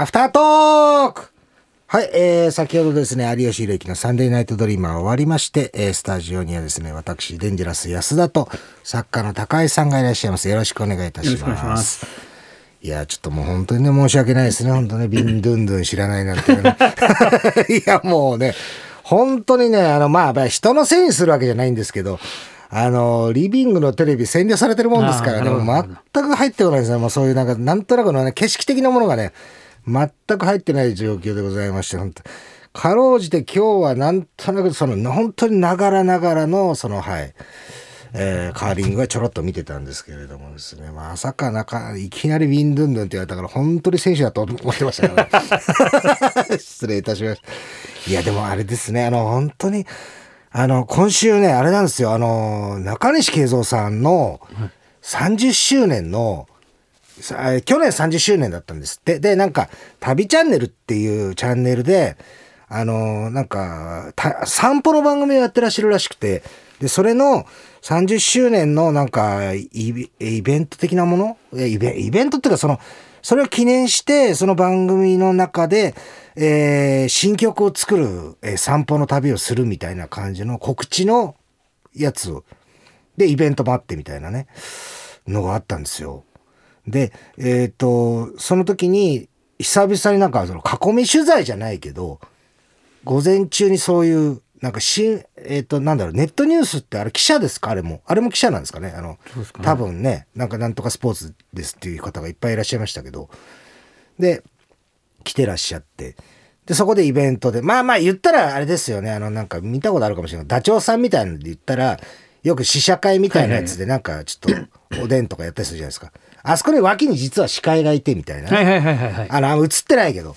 アフタートークはい、えー、先ほどですね、有吉弘行のサンデーナイトドリーマー終わりまして、えー、スタジオにはですね、私、デンジャラス安田と、作家の高井さんがいらっしゃいます。よろしくお願いいたします。よろしくお願いしますいや、ちょっともう本当にね、申し訳ないですね。本当ね、ビンドゥンドゥン知らないなんて、ね。いや、もうね、本当にね、あの、まあ、まあ人のせいにするわけじゃないんですけど、あの、リビングのテレビ占領されてるもんですからね、あーなるほどもう全く入ってこないですね。もうそういうなんか、なんとなくのね、景色的なものがね、全く入ってない状況でございまして、本当かろうじて今日はなんとなくその、本当にながらながらの、その、はい、えーカーリングはちょろっと見てたんですけれどもですね、まさかなか、いきなりウィンドゥンドゥンって言われたから、本当に選手だと思ってましたから、失礼いたしました。いや、でもあれですね、あの、本当に、あの、今週ね、あれなんですよ、あの、中西慶三さんの30周年の、さえ去年30周年だったんですって。で、なんか、旅チャンネルっていうチャンネルで、あの、なんか、散歩の番組をやってらっしゃるらしくて、で、それの30周年のなんかイベ、イベント的なもの？イベイベントっていうか、その、それを記念して、その番組の中で、えー新曲を作る、えー散歩の旅をするみたいな感じの告知のやつ、で、イベントもあってみたいなね、のがあったんですよ。で、えっ、と、その時に、久々になんかその囲み取材じゃないけど、午前中にそういう、なんか新、えっ、と、なんだろう、ネットニュースってあれ記者ですか？あれも。あれも記者なんですかね？あの、ね多分ね、なんかなんとかスポーツですっていう方がいっぱいいらっしゃいましたけど、で、来てらっしゃって、で、そこでイベントで、まあまあ言ったらあれですよね、あのなんか見たことあるかもしれない。ダチョウさんみたいなので言ったら、よく試写会みたいなやつでなんかちょっとおでんとかやったりするじゃないですか。あそこに脇に実は司会がいてみたいなね。はいはいはいはいはい。あの、映ってないけど。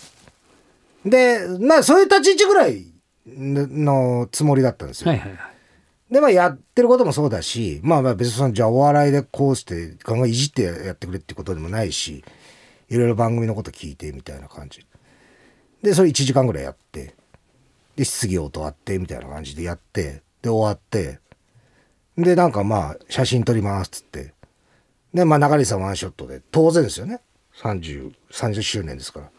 で、まあ、そういう立ち位置ぐらいのつもりだったんですよ。はいはいはい。で、まあ、やってることもそうだし、まあまあ別にその、じゃあお笑いでこうして、ガンガンいじってやってくれってことでもないし、いろいろ番組のこと聞いてみたいな感じ。で、それ1時間ぐらいやって、で、質疑応答あって、みたいな感じでやって、で、終わって、で、なんかまあ、写真撮りますっつって、で、まあ、中西さんワンショットで、当然ですよね。30、30周年ですから。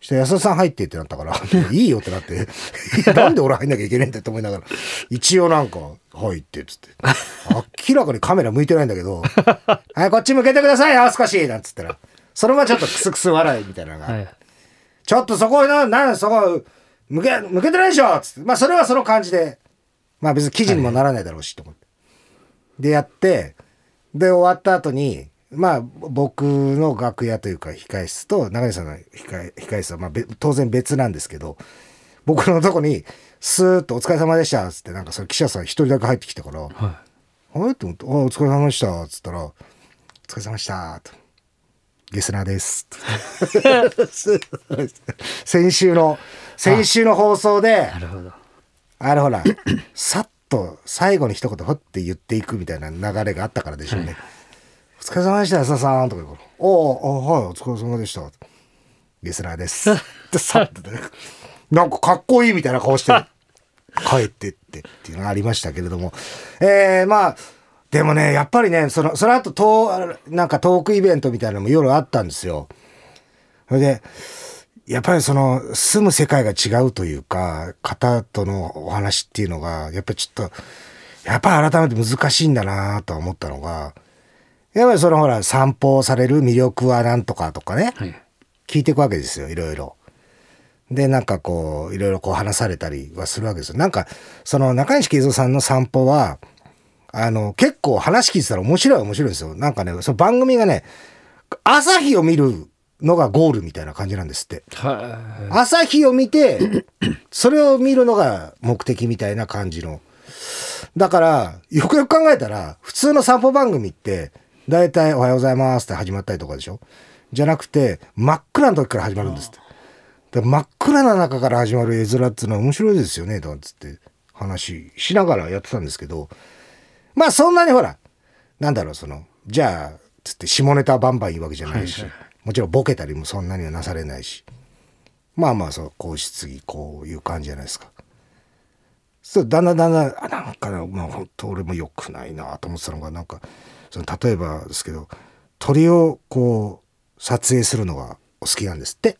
そして安田さん入ってってなったから、いいよってなって、なんで俺入んなきゃいけないんだって思いながら、一応なんか、入ってっつって。明らかにカメラ向いてないんだけど、はい、こっち向けてくださいよ、少しなんつったら、そのままちょっとクスクス笑いみたいなのが、はい。ちょっとそこな、なんそこ、向け、向けてないでしょつって。まあ、それはその感じで、まあ別に記事にもならないだろうし、と思って。で、やって、で、終わった後に、まあ、僕の楽屋というか、控室と、中西さんの控控室は、まあ、べ当然別なんですけど、僕のとこに、スーッとお疲れ様でしたつって、なんかその記者さん一人だけ入ってきたから、はあれ？と思って、あお疲れ様でした。つったら、お疲れ様でした。と。ゲスナーです。先週の、先週の放送でい。、なるほど。あれほら、さ っと最後に一言、ほって言っていくみたいな流れがあったからでしょうね。お疲れ様でした、安田さん。とか言うおお、あはい、お疲れ様でした。ゲスナーです。で、さっとね、なんかかっこいいみたいな顔して、帰ってってっていうのがありましたけれども。えー、まあ、でもね、やっぱりね、その、その後、と、なんかトークイベントみたいなのも夜あったんですよ。それで、やっぱりその、住む世界が違うというか、方とのお話っていうのが、やっぱりちょっと、やっぱり改めて難しいんだなとは思ったのが、やっぱりそのほら、散歩される魅力はなんとかとかね、はい。聞いていくわけですよ、いろいろ。で、なんかこう、いろいろこう話されたりはするわけですよ。なんか、その中西慶三さんの散歩は、あの、結構話聞いてたら面白い面白いですよ。なんかね、その番組がね、朝日を見るのがゴールみたいな感じなんですって。は朝日を見て、それを見るのが目的みたいな感じの。だから、よくよく考えたら、普通の散歩番組って、だいたいおはようございますって始まったりとかでしょ？じゃなくて、真っ暗な時から始まるんですって。で真っ暗な中から始まる絵面っていうのは面白いですよね、とかつって話しながらやってたんですけど、まあそんなにほら、なんだろう、その、じゃあ、つって下ネタバンバン言うわけじゃないし、はいはいもちろんボケたりもそんなにはなされないし、まあまあそう、こう質疑、こういう感じじゃないですか。そう、だんだんだんだん、あ、なんかな、まあ本当俺も良くないなと思ってたのが、なんか、その例えばですけど、鳥をこう、撮影するのがお好きなんですって。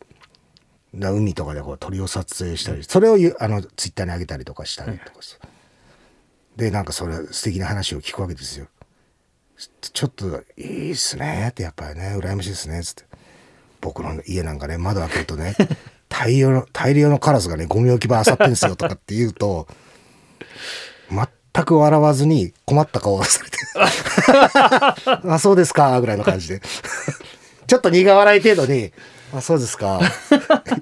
だ海とかでこう鳥を撮影したり、それをゆあのツイッターに上げたりとかしたりとかさ、でなんかそれ素敵な話を聞くわけですよ。ちょっといいっすねってやっぱりね羨ましいですねっつって僕の家なんかね窓開けるとね 大量の大量のカラスがねゴミ置き場漁ってんですよとかって言うと全く笑わずに困った顔をされて あそうですかぐらいの感じでちょっと苦笑い程度にあ、そうですか。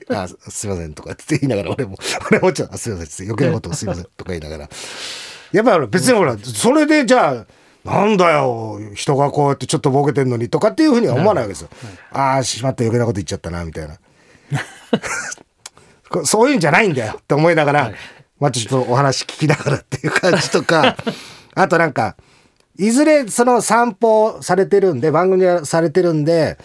あ、すいませんとかって言いながら、俺も、俺もちょっと、すいませんって余計なことすいませんとか言いながら。やっぱり別にほら、それでじゃあ、なんだよ、人がこうやってちょっとボケてんのにとかっていうふうには思わないわけですよ。ああ、しまった余計なこと言っちゃったな、みたいな。そういうんじゃないんだよって思いながら、はい、まあちょっとお話聞きながらっていう感じとか、あとなんか、いずれその散歩されてるんで、番組されてるんで、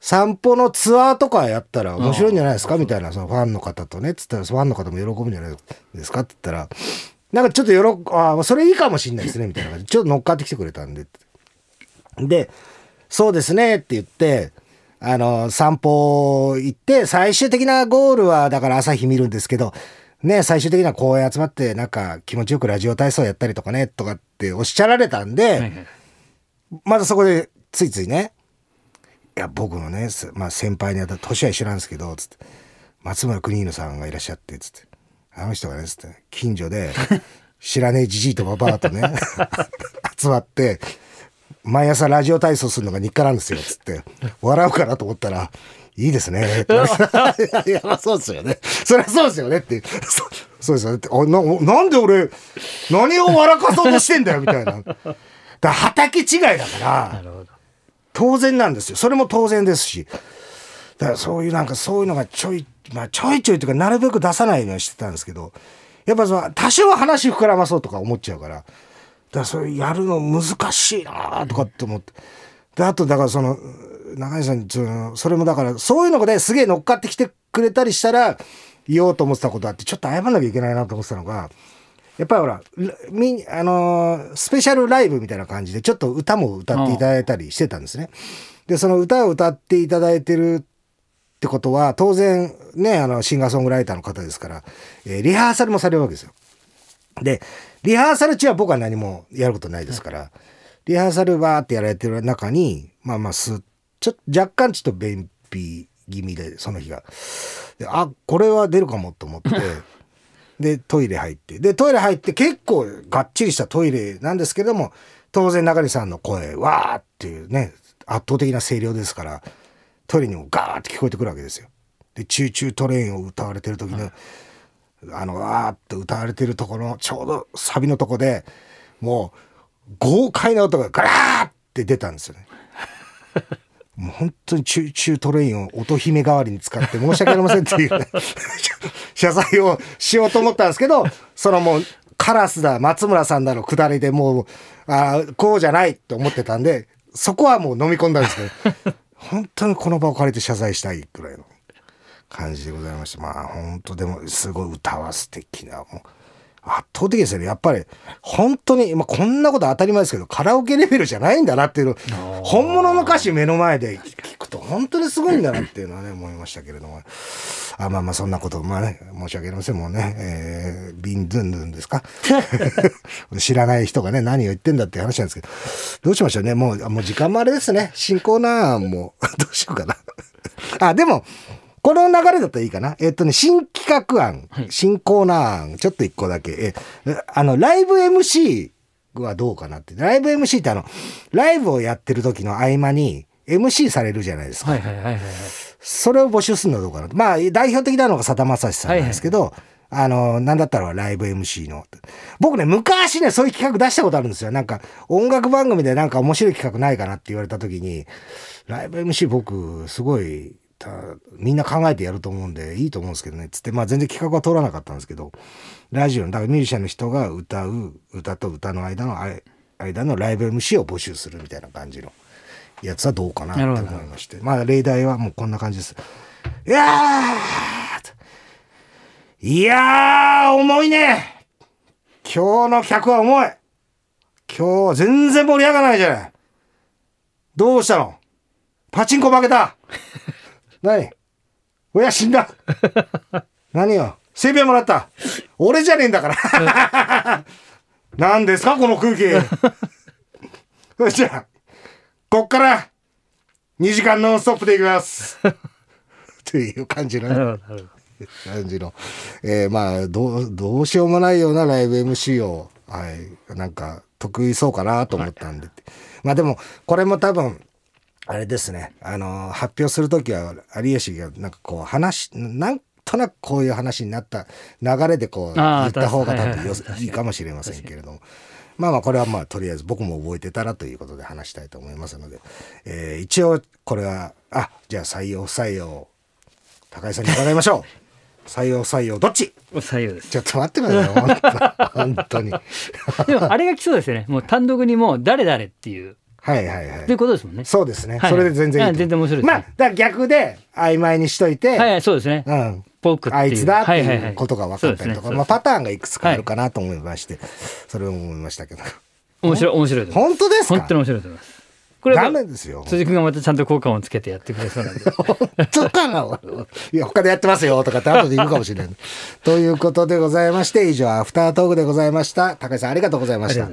散歩のツアーとかやったら面白いんじゃないですか？みたいな、そのファンの方とね、つったら、ファンの方も喜ぶんじゃないですか？って言ったら、なんかちょっと喜、ああ、それいいかもしんないですね、みたいな感じ。で、ちょっと乗っかってきてくれたんで。で、そうですねって言って、あの、散歩行って、最終的なゴールは、だから朝日見るんですけど、ね、最終的には公園集まって、なんか気持ちよくラジオ体操やったりとかね、とかっておっしゃられたんで、まずそこでついついね、いや、僕のね、まあ先輩にあた年は一緒なんですけど、つって、松村邦洋さんがいらっしゃって、つって、あの人がね、つって、近所で、知らねえじじいとばばあとね、集まって、毎朝ラジオ体操するのが日課なんですよ、つって、笑うかなと思ったら、いいですね。って いや、そうですよね。そりゃそうですよねって。そそうですよねって。あな、なんで俺、何を笑かそうとしてんだよ、みたいな。だ畑違いだから。当然なんですよ。それも当然ですし。だからそういうなんかそういうのがちょい、まあちょいちょいというかなるべく出さないようにしてたんですけど、やっぱその多少話膨らまそうとか思っちゃうから、だからそれやるの難しいなとかって思って。で、あとだからその、中井さんにその、それもだからそういうのですげえ乗っかってきてくれたりしたら言おうと思ってたことあって、ちょっと謝んなきゃいけないなと思ってたのが、やっぱりほら、み、あのー、スペシャルライブみたいな感じで、ちょっと歌も歌っていただいたりしてたんですね。で、その歌を歌っていただいてるってことは、当然、ね、あの、シンガーソングライターの方ですから、えー、リハーサルもされるわけですよ。で、リハーサル中は僕は何もやることないですから、リハーサルバーってやられてる中に、まあまあす、ちょっと若干ちょっと便秘気味で、その日が。であ、これは出るかもと思って、で、トイレ入って。で、トイレ入って結構がっちりしたトイレなんですけども、当然中西さんの声、わーっていうね、圧倒的な声量ですから、トイレにもガーって聞こえてくるわけですよ。で、 Choo Choo TRAIN を歌われてる時の、あの、わーって歌われてるところの、ちょうどサビのとこで、もう、豪快な音がガラーって出たんですよね。もう本当に Choo Choo TRAIN を音姫代わりに使って申し訳ありませんっていう、ね、謝罪をしようと思ったんですけど、そのもうカラスだ、松村さんだの下りでもう、あこうじゃないと思ってたんで、そこはもう飲み込んだんですけど、本当にこの場を借りて謝罪したいぐらいの感じでございました。まあ本当でもすごい歌は素敵な、もう。圧倒的ですよね。やっぱり、本当に、まあ、こんなこと当たり前ですけど、カラオケレベルじゃないんだなっていうの、本物の歌詞目の前で聞くと、本当にすごいんだなっていうのはね、思いましたけれども。あまあまあ、そんなこと、まあね、申し訳ありませんもんね。えー、ビンドゥンドゥンですか？知らない人がね、何を言ってんだっていう話なんですけど、どうしましょうね。もう、もう時間もあれですね。進行なもう、どうしようかな。あ、でも、この流れだったらいいかな。えっとね、新企画案、新コーナー案、ちょっと一個だけ。え、あの、ライブ MC はどうかなって。ライブ MC ってあの、ライブをやってる時の合間に MC されるじゃないですか。はいはいはいはい。それを募集するのはどうかな。まあ、代表的なのがさだまさしさんなんですけど、はいはいあの、なんだったらライブ MC の。僕ね、昔ね、そういう企画出したことあるんですよ。なんか、音楽番組でなんか面白い企画ないかなって言われた時に、ライブ MC 僕、すごいみんな考えてやると思うんでいいと思うんですけどねつってまあ全然企画は通らなかったんですけどラジオのだからミュージシャンの人が歌う歌と歌の間の間のライブ MC を募集するみたいな感じのやつはどうかなと思いまして。まあ例題はもうこんな感じです。いやいや重いね。今日の客は重い。今日は全然盛り上がらないじゃない。どうしたの？パチンコ負けた。何？親死んだ。何よ？性病もらった。俺じゃねえんだから。何ですか？この空気。じゃあこっから2時間ノンストップでいきます。という感じのね。感じの、えーまあどうどうしようもないようなライブ MC を、はい、なんか得意そうかなと思ったんで、まあでもこれも多分あれですね。あの発表する時は有吉がなんかこう話なんとなくこういう話になった流れでこう言った方が多はいはい分い。いかもしれませんけれども。まあまあこれはまあとりあえず僕も覚えてたらということで話したいと思いますので、えー一応これはあじゃあ採用不採用高井さんに伺いましょう。採用不採用どっち？お採用です。ちょっと待ってください本当に。でもあれが来そうですよね。もう単独にもう誰々っていうはいはいはい。ということですもんね。そうですね、はいそれで全然いいと。あ全然面白いですね。まあだから逆で曖昧にしといて、はいはい。そうですね。うん。僕っていう。あいつだってはいはいはいいうことが分かったりとか、そうですねまあ、パターンがいくつかあるかなと思いまして、それを思いましたけど。面白い。面白い。と思います本当ですか？本当に面白いと思います。これはダメですよ。辻君がまたちゃんと効果音つけてやってくれそうなんで。本当かな？いや他でやってますよとかって後で言うかもしれない。ということでございまして以上アフタートークでございました。高井さんありがとうございました